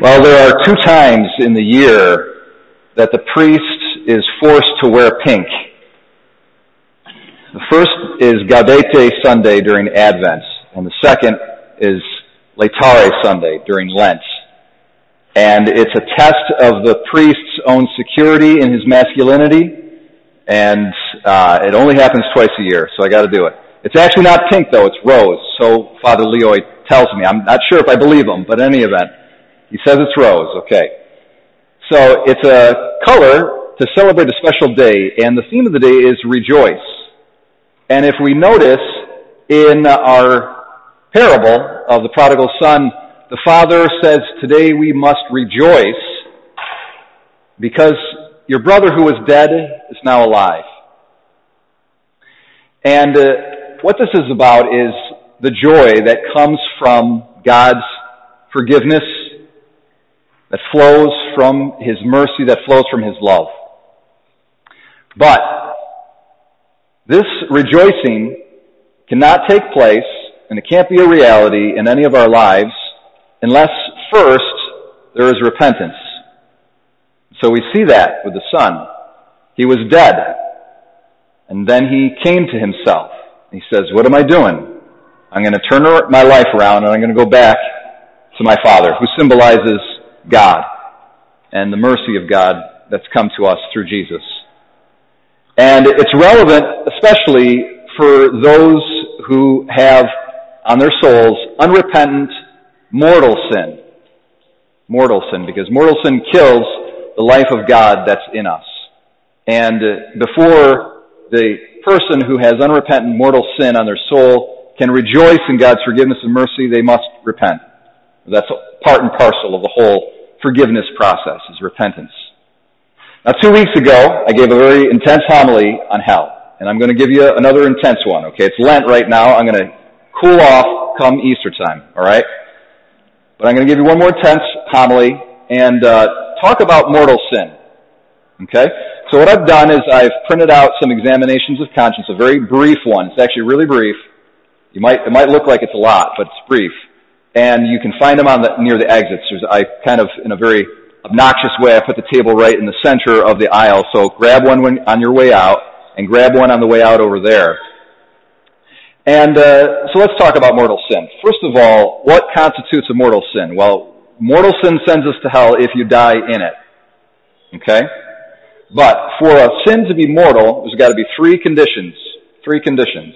Well, there are two times in the year that the priest is forced to wear pink. The first is Gaudete Sunday during Advent, and the second is Laetare Sunday during Lent. And it's a test of the priest's own security in his masculinity, and uh, it only happens twice a year, so I got to do it. It's actually not pink though; it's rose. So Father Leoy tells me. I'm not sure if I believe him, but in any event, he says it's rose, okay. So it's a color to celebrate a special day, and the theme of the day is rejoice. And if we notice in our parable of the prodigal son, the father says, today we must rejoice because your brother who was dead is now alive. And uh, what this is about is the joy that comes from God's forgiveness that flows from His mercy, that flows from His love. But this rejoicing cannot take place, and it can't be a reality in any of our lives unless first there is repentance. So we see that with the Son. He was dead, and then he came to himself. He says, What am I doing? I'm going to turn my life around and I'm going to go back to my Father, who symbolizes God and the mercy of God that's come to us through Jesus. And it's relevant especially for those who have on their souls unrepentant mortal sin. Mortal sin, because mortal sin kills the life of God that's in us. And before the person who has unrepentant mortal sin on their soul can rejoice in God's forgiveness and mercy, they must repent. That's part and parcel of the whole forgiveness process is repentance. Now, two weeks ago, I gave a very intense homily on hell, and I'm going to give you another intense one. Okay, it's Lent right now. I'm going to cool off come Easter time. All right, but I'm going to give you one more intense homily and uh, talk about mortal sin. Okay, so what I've done is I've printed out some examinations of conscience, a very brief one. It's actually really brief. You might it might look like it's a lot, but it's brief and you can find them on the, near the exits. There's, I kind of, in a very obnoxious way, I put the table right in the center of the aisle. So grab one when, on your way out, and grab one on the way out over there. And uh, so let's talk about mortal sin. First of all, what constitutes a mortal sin? Well, mortal sin sends us to hell if you die in it. Okay? But for a sin to be mortal, there's got to be three conditions. Three conditions.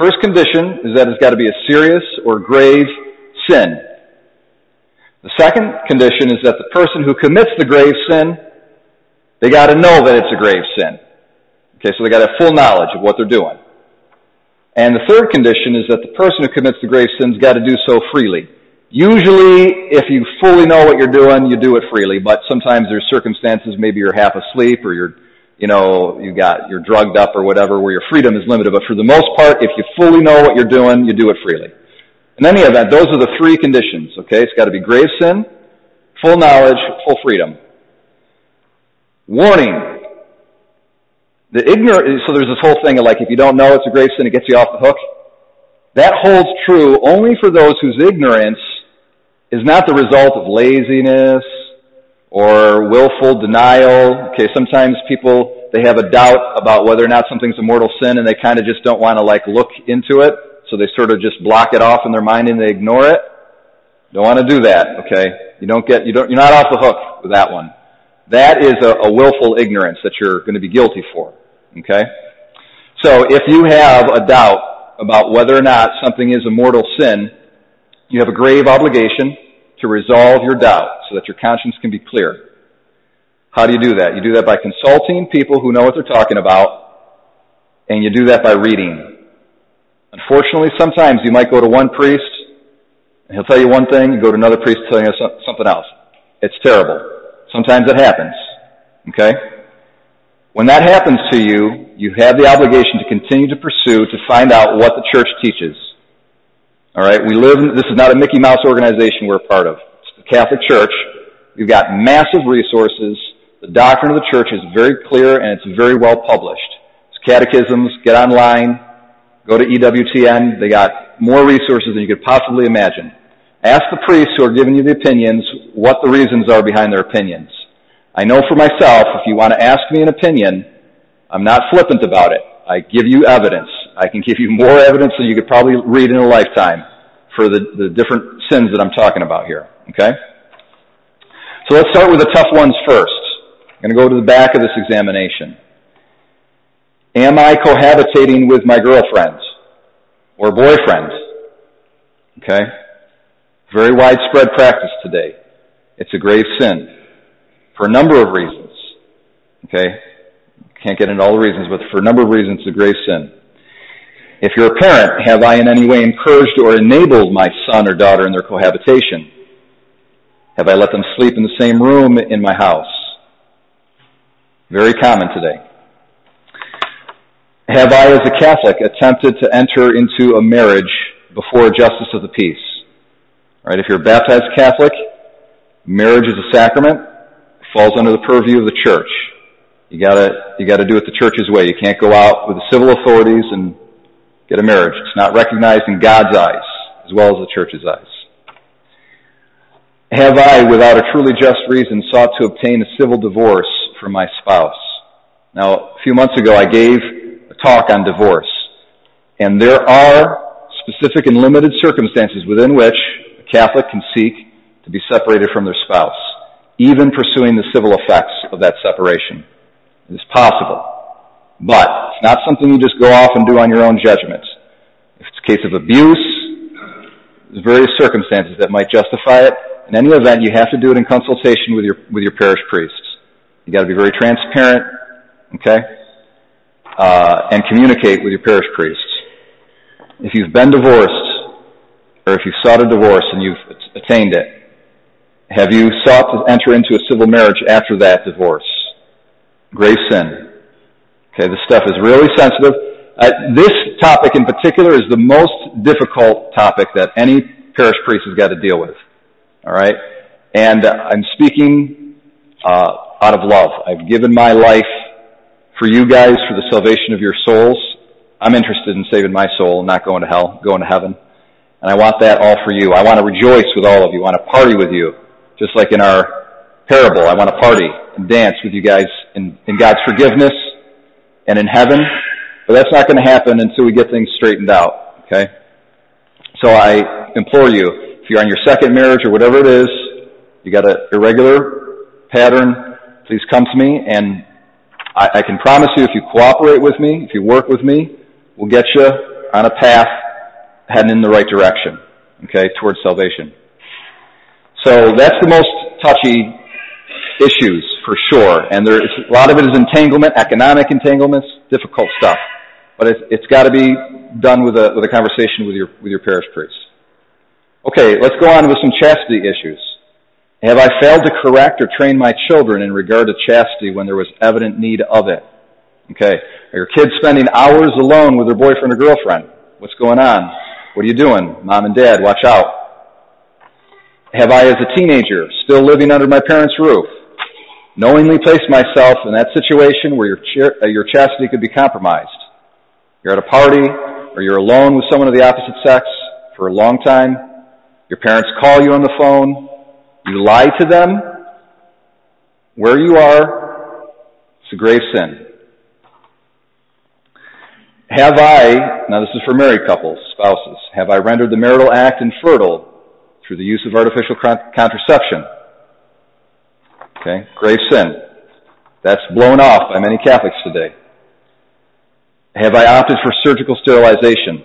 First condition is that it's got to be a serious or grave sin. The second condition is that the person who commits the grave sin, they got to know that it's a grave sin. Okay, so they got to have full knowledge of what they're doing. And the third condition is that the person who commits the grave sin's got to do so freely. Usually, if you fully know what you're doing, you do it freely, but sometimes there's circumstances, maybe you're half asleep or you're, you know, you got, you're drugged up or whatever, where your freedom is limited. But for the most part, if you fully know what you're doing, you do it freely. In any event, those are the three conditions, okay? It's got to be grave sin, full knowledge, full freedom. Warning. The ignorant, so there's this whole thing of like, if you don't know it's a grave sin, it gets you off the hook. That holds true only for those whose ignorance is not the result of laziness or willful denial. Okay, sometimes people, they have a doubt about whether or not something's a mortal sin and they kind of just don't want to like look into it so they sort of just block it off in their mind and they ignore it. Don't want to do that, okay? You don't get, you don't, you're not off the hook with that one. That is a, a willful ignorance that you're going to be guilty for, okay? So if you have a doubt about whether or not something is a mortal sin, you have a grave obligation to resolve your doubt so that your conscience can be clear. How do you do that? You do that by consulting people who know what they're talking about, and you do that by reading. Unfortunately, sometimes you might go to one priest and he'll tell you one thing, you go to another priest telling you something else. It's terrible. Sometimes it happens. Okay? When that happens to you, you have the obligation to continue to pursue to find out what the church teaches. Alright? We live in, this is not a Mickey Mouse organization we're a part of. It's the Catholic Church. We've got massive resources. The doctrine of the church is very clear and it's very well published. It's catechisms, get online, Go to EWTN. They got more resources than you could possibly imagine. Ask the priests who are giving you the opinions what the reasons are behind their opinions. I know for myself, if you want to ask me an opinion, I'm not flippant about it. I give you evidence. I can give you more evidence than you could probably read in a lifetime for the, the different sins that I'm talking about here. Okay? So let's start with the tough ones first. I'm going to go to the back of this examination. Am I cohabitating with my girlfriend or boyfriend? Okay? Very widespread practice today. It's a grave sin for a number of reasons. Okay? Can't get into all the reasons, but for a number of reasons, it's a grave sin. If you're a parent, have I in any way encouraged or enabled my son or daughter in their cohabitation? Have I let them sleep in the same room in my house? Very common today. Have I, as a Catholic, attempted to enter into a marriage before a justice of the peace? Right? If you're a baptized Catholic, marriage is a sacrament, falls under the purview of the church. You gotta, you gotta do it the church's way. You can't go out with the civil authorities and get a marriage. It's not recognized in God's eyes as well as the church's eyes. Have I, without a truly just reason, sought to obtain a civil divorce from my spouse? Now, a few months ago I gave talk on divorce, and there are specific and limited circumstances within which a Catholic can seek to be separated from their spouse, even pursuing the civil effects of that separation. It is possible. But it's not something you just go off and do on your own judgment. If it's a case of abuse, there's various circumstances that might justify it. In any event, you have to do it in consultation with your with your parish priests. You've got to be very transparent, okay, and communicate with your parish priests. If you've been divorced, or if you've sought a divorce and you've attained it, have you sought to enter into a civil marriage after that divorce? Grave sin. Okay, this stuff is really sensitive. Uh, this topic in particular is the most difficult topic that any parish priest has got to deal with. All right, and uh, I'm speaking uh, out of love. I've given my life for you guys for the salvation of your souls. I'm interested in saving my soul, not going to hell, going to heaven. And I want that all for you. I want to rejoice with all of you. I want to party with you. Just like in our parable, I want to party and dance with you guys in, in God's forgiveness and in heaven. But that's not going to happen until we get things straightened out. Okay? So I implore you, if you're on your second marriage or whatever it is, you got an irregular pattern, please come to me and I, I can promise you if you cooperate with me, if you work with me, we'll get you on a path heading in the right direction, okay, towards salvation. So that's the most touchy issues for sure, and there's a lot of it is entanglement, economic entanglements, difficult stuff. But it's got to be done with a with a conversation with your with your parish priest. Okay, let's go on with some chastity issues. Have I failed to correct or train my children in regard to chastity when there was evident need of it? Okay, are your kids spending hours alone with their boyfriend or girlfriend? What's going on? What are you doing? Mom and dad, watch out. Have I, as a teenager, still living under my parents' roof, knowingly placed myself in that situation where your, ch- uh, your chastity could be compromised? You're at a party, or you're alone with someone of the opposite sex for a long time. Your parents call you on the phone. You lie to them. Where you are, it's a grave sin. Have I, now this is for married couples, spouses, have I rendered the marital act infertile through the use of artificial contraception. Okay, grave sin. That's blown off by many Catholics today. Have I opted for surgical sterilization,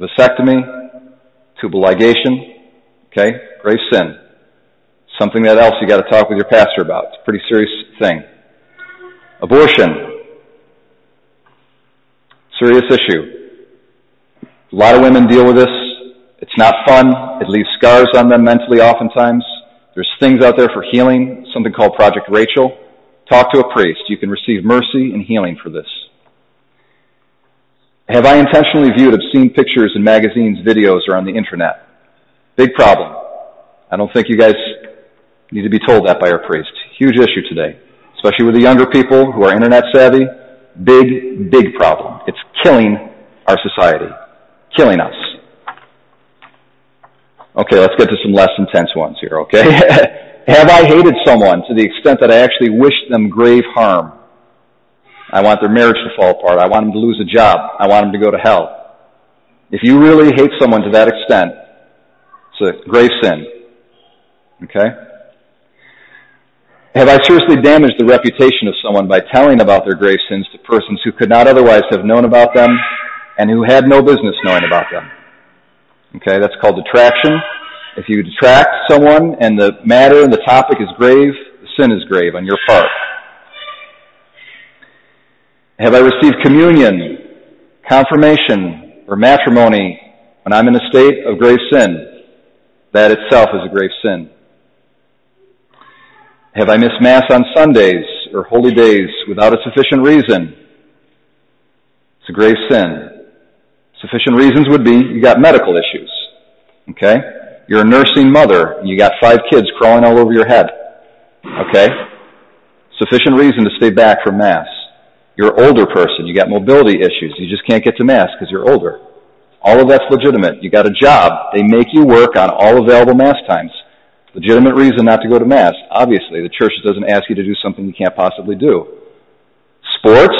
vasectomy, tubal ligation? Okay, grave sin. Something that else you got to talk with your pastor about. It's a pretty serious thing. Abortion. Serious issue. A lot of women deal with this it's not fun. It leaves scars on them mentally oftentimes. There's things out there for healing, something called Project Rachel. Talk to a priest. You can receive mercy and healing for this. Have I intentionally viewed obscene pictures in magazines, videos, or on the internet? Big problem. I don't think you guys need to be told that by our priest. Huge issue today, especially with the younger people who are internet savvy. Big, big problem. It's killing our society. Killing us. Okay, let's get to some less intense ones here, okay? Have I hated someone to the extent that I actually wish them grave harm? I want their marriage to fall apart. I want them to lose a job. I want them to go to hell. If you really hate someone to that extent, it's a grave sin. Okay? Have I seriously damaged the reputation of someone by telling about their grave sins to persons who could not otherwise have known about them and who had no business knowing about them? Okay, that's called detraction. If you detract someone and the matter and the topic is grave, the sin is grave on your part. Have I received communion, confirmation, or matrimony when I'm in a state of grave sin? That itself is a grave sin. Have I missed Mass on Sundays or holy days without a sufficient reason? It's a grave sin. Sufficient reasons would be you got medical issues. Okay? You're a nursing mother you got five kids crawling all over your head. Okay? Sufficient reason to stay back from Mass. You're an older person. You got mobility issues. You just can't get to Mass because you're older. All of that's legitimate. You got a job. They make you work on all available Mass times. Legitimate reason not to go to Mass. Obviously, the church doesn't ask you to do something you can't possibly do. Sports,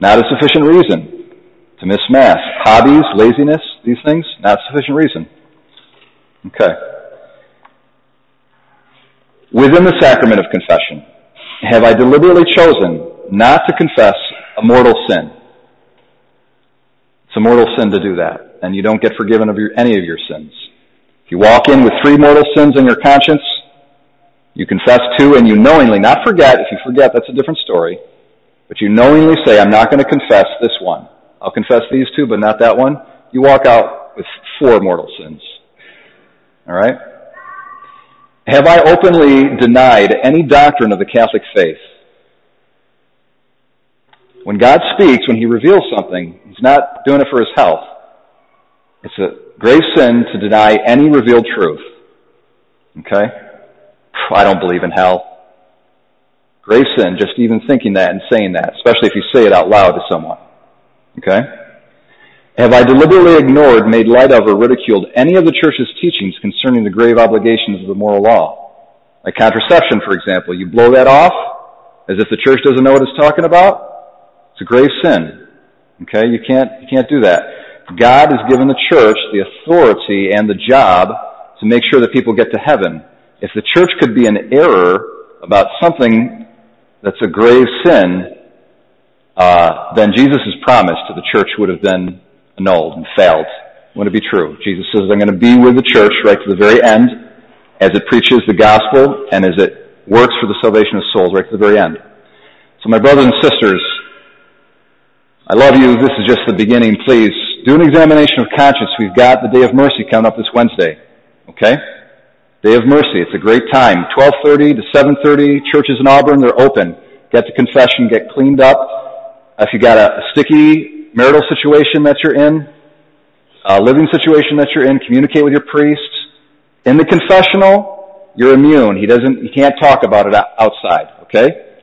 not a sufficient reason to miss Mass. Hobbies, laziness, these things, not a sufficient reason. Okay. Within the sacrament of confession, have I deliberately chosen not to confess a mortal sin? It's a mortal sin to do that, and you don't get forgiven of your, any of your sins. If you walk in with three mortal sins on your conscience, you confess two and you knowingly, not forget, if you forget, that's a different story, but you knowingly say, I'm not going to confess this one. I'll confess these two, but not that one. You walk out with four mortal sins. Alright? Have I openly denied any doctrine of the Catholic faith? When God speaks, when He reveals something, He's not doing it for His health. It's a grave sin to deny any revealed truth. Okay? I don't believe in hell. Grave sin, just even thinking that and saying that, especially if you say it out loud to someone. Okay? Have I deliberately ignored, made light of, or ridiculed any of the church's teachings concerning the grave obligations of the moral law? Like contraception, for example. You blow that off as if the church doesn't know what it's talking about? It's a grave sin. Okay? You can't, you can't do that. God has given the church the authority and the job to make sure that people get to heaven. If the church could be in error about something that's a grave sin, uh, then Jesus' promise to the church would have been annulled and failed. Wouldn't it be true? Jesus says, I'm going to be with the church right to the very end as it preaches the gospel and as it works for the salvation of souls right to the very end. So my brothers and sisters, I love you. This is just the beginning. Please do an examination of conscience. We've got the Day of Mercy coming up this Wednesday. Okay? Day of Mercy. It's a great time. 12.30 to 7.30. Churches in Auburn, they're open. Get to confession. Get cleaned up. If you got a, a sticky marital situation that you're in, a living situation that you're in, communicate with your priest. In the confessional, you're immune. He doesn't, he can't talk about it outside. Okay?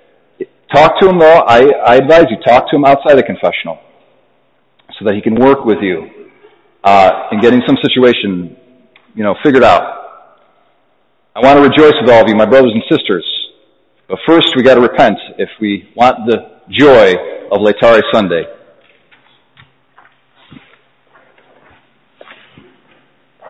Talk to him though. I, I advise you, talk to him outside the confessional that he can work with you uh, in getting some situation, you know, figured out. I want to rejoice with all of you, my brothers and sisters. But first, we got to repent if we want the joy of Laetare Sunday.